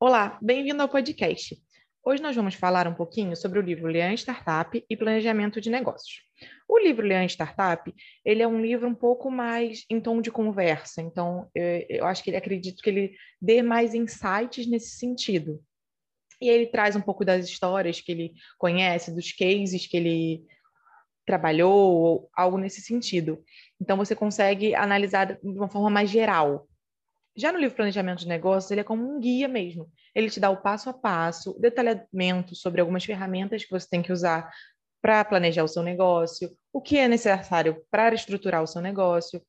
Olá, bem-vindo ao podcast. Hoje nós vamos falar um pouquinho sobre o livro Lean Startup e Planejamento de Negócios. O livro Lean Startup, ele é um livro um pouco mais em tom de conversa, então eu, eu acho que ele acredito que ele dê mais insights nesse sentido. E ele traz um pouco das histórias que ele conhece, dos cases que ele trabalhou, ou algo nesse sentido. Então você consegue analisar de uma forma mais geral já no livro Planejamento de Negócios, ele é como um guia mesmo. Ele te dá o passo a passo, detalhamento sobre algumas ferramentas que você tem que usar para planejar o seu negócio, o que é necessário para estruturar o seu negócio.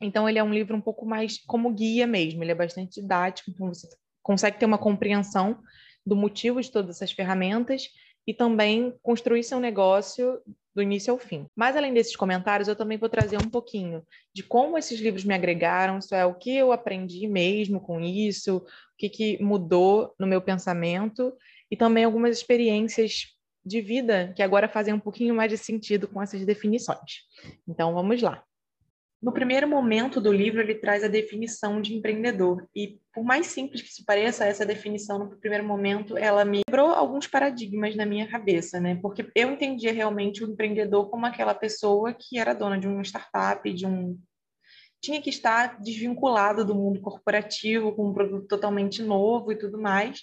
Então, ele é um livro um pouco mais como guia mesmo, ele é bastante didático, então você consegue ter uma compreensão do motivo de todas essas ferramentas e também construir seu negócio do início ao fim. Mas além desses comentários, eu também vou trazer um pouquinho de como esses livros me agregaram, isso é, o que eu aprendi mesmo com isso, o que, que mudou no meu pensamento e também algumas experiências de vida que agora fazem um pouquinho mais de sentido com essas definições. Então vamos lá. No primeiro momento do livro, ele traz a definição de empreendedor. E, por mais simples que se pareça, essa definição, no primeiro momento, ela me quebrou alguns paradigmas na minha cabeça, né? Porque eu entendia realmente o empreendedor como aquela pessoa que era dona de uma startup, de um. tinha que estar desvinculado do mundo corporativo, com um produto totalmente novo e tudo mais.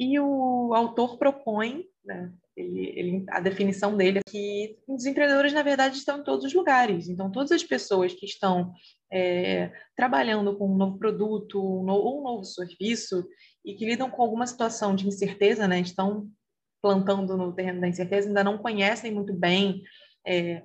E o autor propõe né, ele, ele, a definição dele é que os empreendedores, na verdade, estão em todos os lugares. Então, todas as pessoas que estão é, trabalhando com um novo produto um no, ou um novo serviço e que lidam com alguma situação de incerteza, né, estão plantando no terreno da incerteza, ainda não conhecem muito bem é,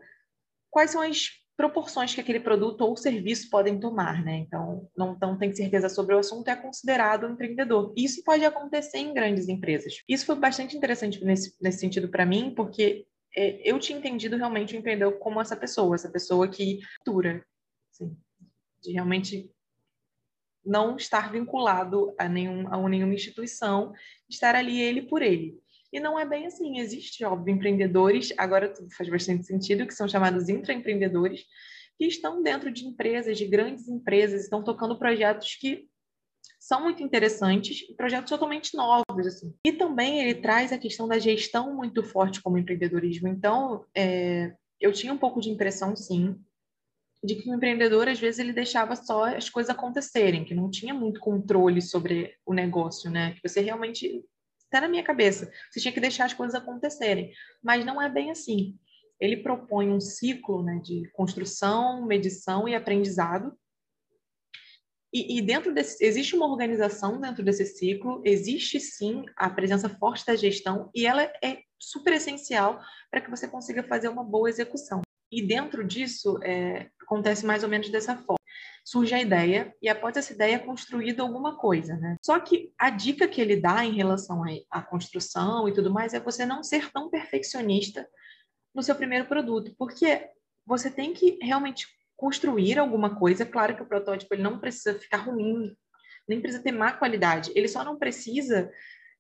quais são as proporções que aquele produto ou serviço podem tomar, né? Então, não, não tem certeza sobre o assunto, é considerado um empreendedor. Isso pode acontecer em grandes empresas. Isso foi bastante interessante nesse, nesse sentido para mim, porque é, eu tinha entendido realmente o empreendedor como essa pessoa, essa pessoa que dura, assim, de realmente não estar vinculado a, nenhum, a nenhuma instituição, estar ali ele por ele. E não é bem assim. Existe, óbvio, empreendedores, agora faz bastante sentido, que são chamados intraempreendedores, que estão dentro de empresas, de grandes empresas, estão tocando projetos que são muito interessantes projetos totalmente novos. Assim. E também ele traz a questão da gestão muito forte como empreendedorismo. Então, é, eu tinha um pouco de impressão, sim, de que o empreendedor, às vezes, ele deixava só as coisas acontecerem, que não tinha muito controle sobre o negócio, né? Que você realmente até na minha cabeça. Você tinha que deixar as coisas acontecerem. Mas não é bem assim. Ele propõe um ciclo né, de construção, medição e aprendizado. E, e, dentro desse, existe uma organização dentro desse ciclo, existe sim a presença forte da gestão e ela é super essencial para que você consiga fazer uma boa execução. E dentro disso, é, acontece mais ou menos dessa forma surge a ideia e após essa ideia é construída alguma coisa, né? Só que a dica que ele dá em relação à construção e tudo mais é você não ser tão perfeccionista no seu primeiro produto, porque você tem que realmente construir alguma coisa. Claro que o protótipo ele não precisa ficar ruim, nem precisa ter má qualidade. Ele só não precisa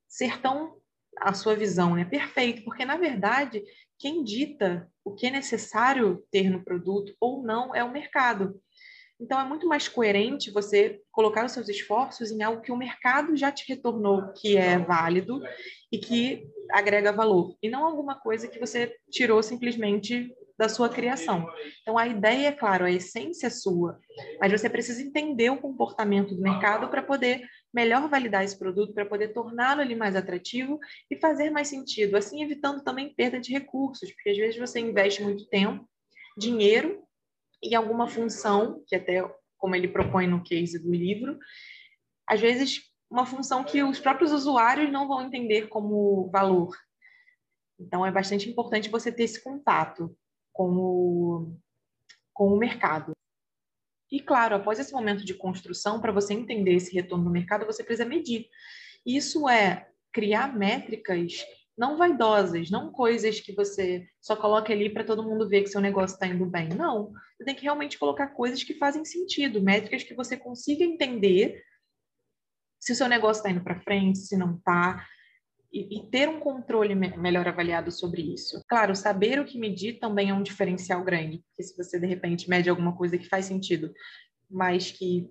ser tão a sua visão, né? Perfeito, porque na verdade quem dita o que é necessário ter no produto ou não é o mercado. Então, é muito mais coerente você colocar os seus esforços em algo que o mercado já te retornou que é válido e que agrega valor, e não alguma coisa que você tirou simplesmente da sua criação. Então, a ideia, é claro, a essência é sua, mas você precisa entender o comportamento do mercado para poder melhor validar esse produto, para poder torná-lo ali mais atrativo e fazer mais sentido, assim evitando também perda de recursos, porque às vezes você investe muito tempo, dinheiro em alguma função, que até como ele propõe no case do livro, às vezes uma função que os próprios usuários não vão entender como valor. Então é bastante importante você ter esse contato com o, com o mercado. E claro, após esse momento de construção, para você entender esse retorno do mercado, você precisa medir. Isso é criar métricas não vaidosas, não coisas que você só coloca ali para todo mundo ver que seu negócio está indo bem. Não, você tem que realmente colocar coisas que fazem sentido, métricas que você consiga entender se o seu negócio está indo para frente, se não está, e, e, ter um controle me melhor avaliado sobre isso. Claro, saber o que medir também é um diferencial grande, porque se você de repente mede alguma coisa que faz sentido, mas que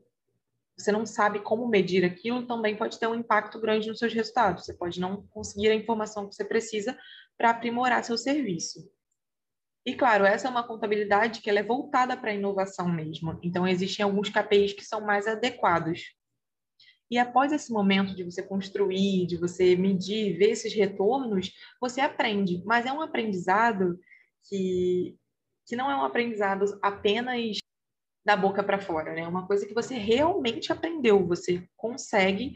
você não sabe como medir aquilo, também pode ter um impacto grande nos seus resultados. Você pode não conseguir a informação que você precisa para aprimorar seu serviço. E claro, essa é uma contabilidade que ela é voltada para a inovação mesmo. Então existem alguns KPIs que são mais adequados. E após esse momento de você construir, de você medir, ver esses retornos, você aprende. Mas é um aprendizado que, que não é um aprendizado apenas da boca para fora, né? Uma coisa que você realmente aprendeu, você consegue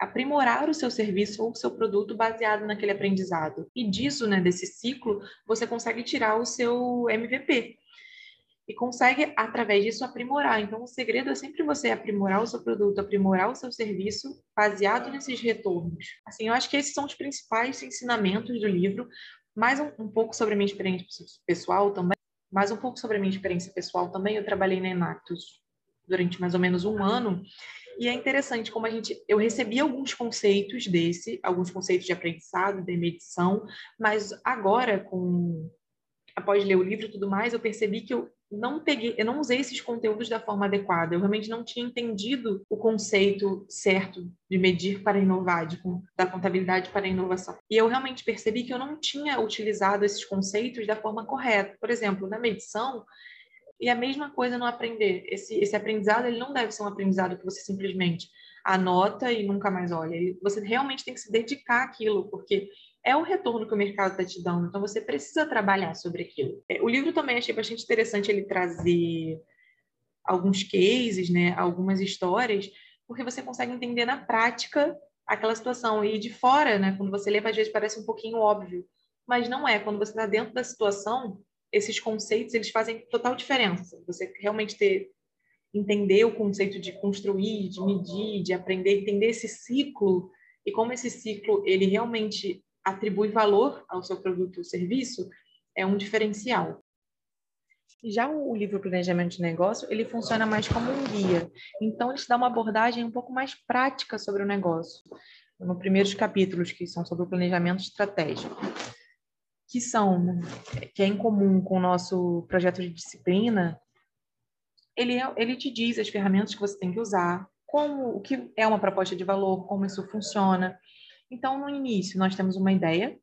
aprimorar o seu serviço ou o seu produto baseado naquele aprendizado. E disso, né, desse ciclo, você consegue tirar o seu MVP. E consegue, através disso, aprimorar. Então, o segredo é sempre você aprimorar o seu produto, aprimorar o seu serviço, baseado nesses retornos. Assim, eu acho que esses são os principais ensinamentos do livro. Mais um, um pouco sobre a minha experiência pessoal também. Mais um pouco sobre a minha experiência pessoal também. Eu trabalhei na Enactus durante mais ou menos um ano. E é interessante como a gente, eu recebi alguns conceitos desse, alguns conceitos de aprendizado, de medição, mas agora com após ler o livro e tudo mais, eu percebi que eu não peguei, eu não usei esses conteúdos da forma adequada. Eu realmente não tinha entendido o conceito certo de medir para inovar, de, da contabilidade para a inovação. E eu realmente percebi que eu não tinha utilizado esses conceitos da forma correta. Por exemplo, na medição, e a mesma coisa no aprender. Esse, esse aprendizado ele não deve ser um aprendizado que você simplesmente anota e nunca mais olha. Você realmente tem que se dedicar àquilo, porque é o retorno que o mercado está te dando. Então você precisa trabalhar sobre aquilo. É, o livro também achei bastante interessante ele trazer alguns cases, né, algumas histórias, porque você consegue entender na prática aquela situação. E de fora, né, quando você lê, às vezes parece um pouquinho óbvio, mas não é. Quando você está dentro da situação, esses conceitos eles fazem total diferença. Você realmente ter entender o conceito de construir, de medir, de aprender, entender esse ciclo e como esse ciclo ele realmente atribui valor ao seu produto ou serviço é um diferencial. Já o livro Planejamento de Negócio, ele funciona mais como um guia. Então, ele te dá uma abordagem um pouco mais prática sobre o negócio. Nos primeiros capítulos, que são sobre o planejamento estratégico que são, que é em comum com o nosso projeto de disciplina, ele, é, ele te diz as ferramentas que você tem que usar, como o que é uma proposta de valor, como isso funciona. Então, no início, nós temos uma ideia,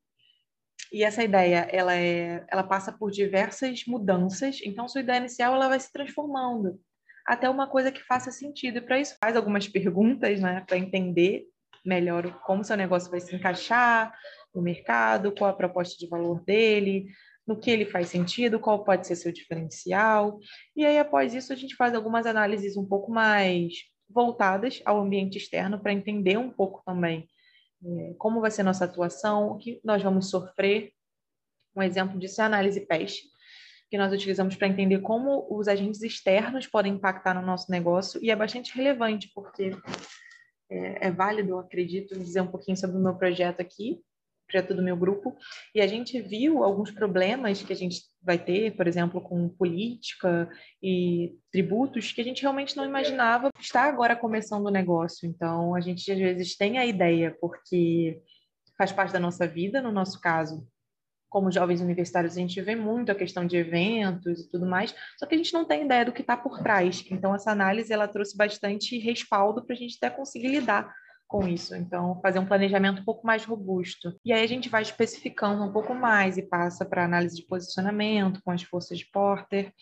e essa ideia ela é, ela passa por diversas mudanças. Então, sua ideia inicial ela vai se transformando até uma coisa que faça sentido. E para isso faz algumas perguntas, né, para entender melhor como seu negócio vai se encaixar, no mercado, qual a proposta de valor dele, no que ele faz sentido, qual pode ser seu diferencial. E aí, após isso, a gente faz algumas análises um pouco mais voltadas ao ambiente externo para entender um pouco também como vai ser nossa atuação, o que nós vamos sofrer. Um exemplo disso é a análise PEST, que nós utilizamos para entender como os agentes externos podem impactar no nosso negócio, e é bastante relevante, porque é, é válido, acredito, dizer um pouquinho sobre o meu projeto aqui, projeto do meu grupo, e a gente viu alguns problemas que a gente vai ter, por exemplo, com política e tributos, que a gente realmente não imaginava está agora começando o negócio. Então, a gente às vezes tem a ideia, porque faz parte da nossa vida, no nosso caso, como jovens universitários, a gente vê muito a questão de eventos e tudo mais, só que a gente não tem ideia do que está por trás. Então, essa análise ela trouxe bastante respaldo para a gente até conseguir lidar com isso. Então, fazer um planejamento um pouco mais robusto. E aí a gente vai especificando um pouco mais e passa para análise de posicionamento com as forças de Porter,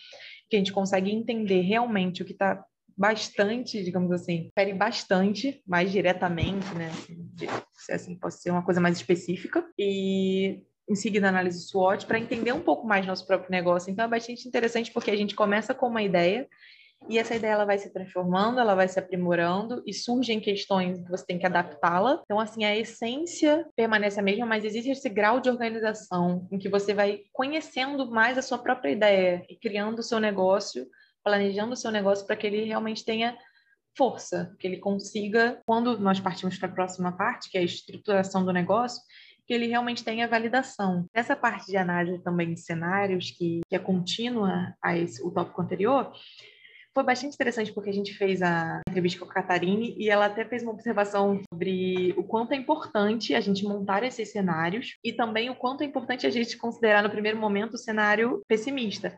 que a gente consegue entender realmente o que está bastante, digamos assim, fere bastante, mais diretamente, né? De, se assim posso ser uma coisa mais específica. E em seguida análise SWOT para entender um pouco mais nosso próprio negócio. Então é bastante interessante porque a gente começa com uma ideia e essa ideia ela vai se transformando, ela vai se aprimorando e surgem questões que você tem que adaptá-la. Então, assim, a essência permanece a mesma, mas existe esse grau de organização em que você vai conhecendo mais a sua própria ideia e criando o seu negócio, planejando o seu negócio para que ele realmente tenha força, que ele consiga, quando nós partimos para a próxima parte, que é a estruturação do negócio, que ele realmente tenha validação. Essa parte de análise também de cenários, que, que é contínua a esse, o tópico anterior, foi bastante interessante porque a gente fez a entrevista com a Catarine e ela até fez uma observação sobre o quanto é importante a gente montar esses cenários e também o quanto é importante a gente considerar no primeiro momento o cenário pessimista.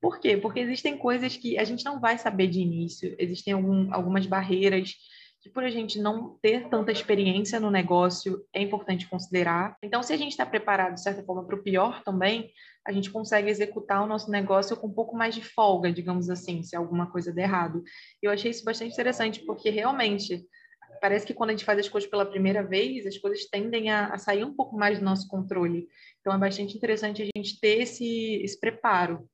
Por quê? Porque existem coisas que a gente não vai saber de início, existem algum, algumas barreiras que por a gente não ter tanta experiência no negócio é importante considerar. Então, se a gente está preparado, de certa forma, para o pior também, a gente consegue executar o nosso negócio com um pouco mais de folga, digamos assim, se alguma coisa der errado. Eu achei isso bastante interessante, porque realmente parece que quando a gente faz as coisas pela primeira vez, as coisas tendem a, a sair um pouco mais do nosso controle. Então, é bastante interessante a gente ter esse, esse preparo.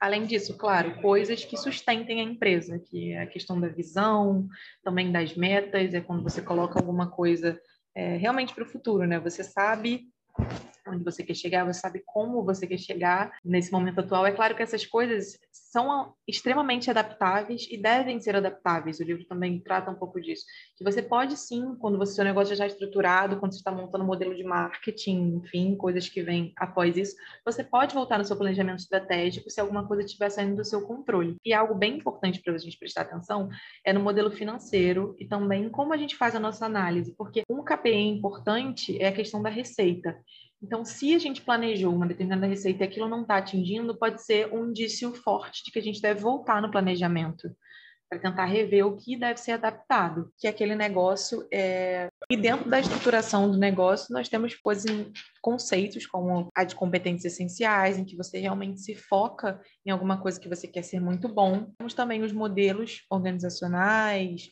Além disso, claro, coisas que sustentem a empresa, que é a questão da visão, também das metas, é quando você coloca alguma coisa é, realmente para o futuro, né? Você sabe onde você quer chegar, você sabe como você quer chegar nesse momento atual. É claro que essas coisas são extremamente adaptáveis e devem ser adaptáveis. O livro também trata um pouco disso. Que você pode sim, quando você seu negócio já está estruturado, quando você está montando um modelo de marketing, enfim, coisas que vêm após isso, você pode voltar no seu planejamento estratégico se alguma coisa estiver saindo do seu controle. E algo bem importante para a gente prestar atenção é no modelo financeiro e também como a gente faz a nossa análise, porque um KPI importante é a questão da receita. Então, se a gente planejou uma determinada receita e aquilo não está atingindo, pode ser um indício forte de que a gente deve voltar no planejamento para tentar rever o que deve ser adaptado, que aquele negócio é... E dentro da estruturação do negócio, nós temos conceitos como a de competências essenciais, em que você realmente se foca em alguma coisa que você quer ser muito bom. Temos também os modelos organizacionais,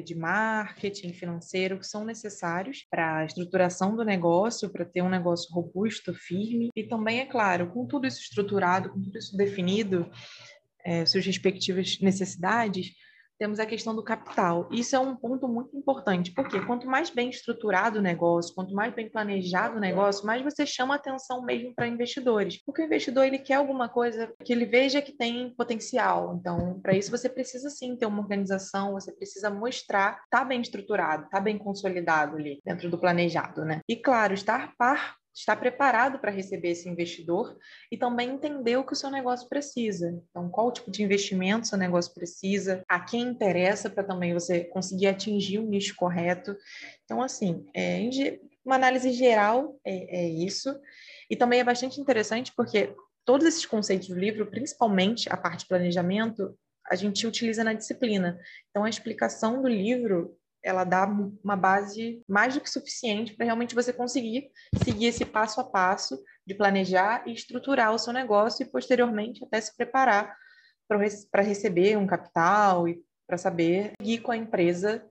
de marketing financeiro que são necessários para a estruturação do negócio, para ter um negócio robusto, firme. E também, é claro, com tudo isso estruturado, com tudo isso definido, é, suas respectivas necessidades, temos a questão do capital. Isso é um ponto muito importante, porque quanto mais bem estruturado o negócio, quanto mais bem planejado o negócio, mais você chama atenção mesmo para investidores. Porque o investidor ele quer alguma coisa que ele veja que tem potencial. Então, para isso você precisa sim ter uma organização, você precisa mostrar, tá bem estruturado, tá bem consolidado ali dentro do planejado, né? E claro, estar par estar preparado para receber esse investidor e também entender o que o seu negócio precisa. Então, qual tipo de investimento seu negócio precisa, a quem interessa para também você conseguir atingir o nicho correto. Então, assim, é, uma análise geral é, é isso. E também é bastante interessante porque todos esses conceitos do livro, principalmente a parte de planejamento, a gente utiliza na disciplina. Então, a explicação do livro ela dá uma base mais do que suficiente para realmente você conseguir seguir esse passo a passo de planejar e estruturar o seu negócio e posteriormente até se preparar para receber um capital e para saber ir com a empresa,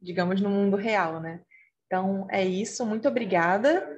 digamos, no mundo real, né? Então é isso, muito obrigada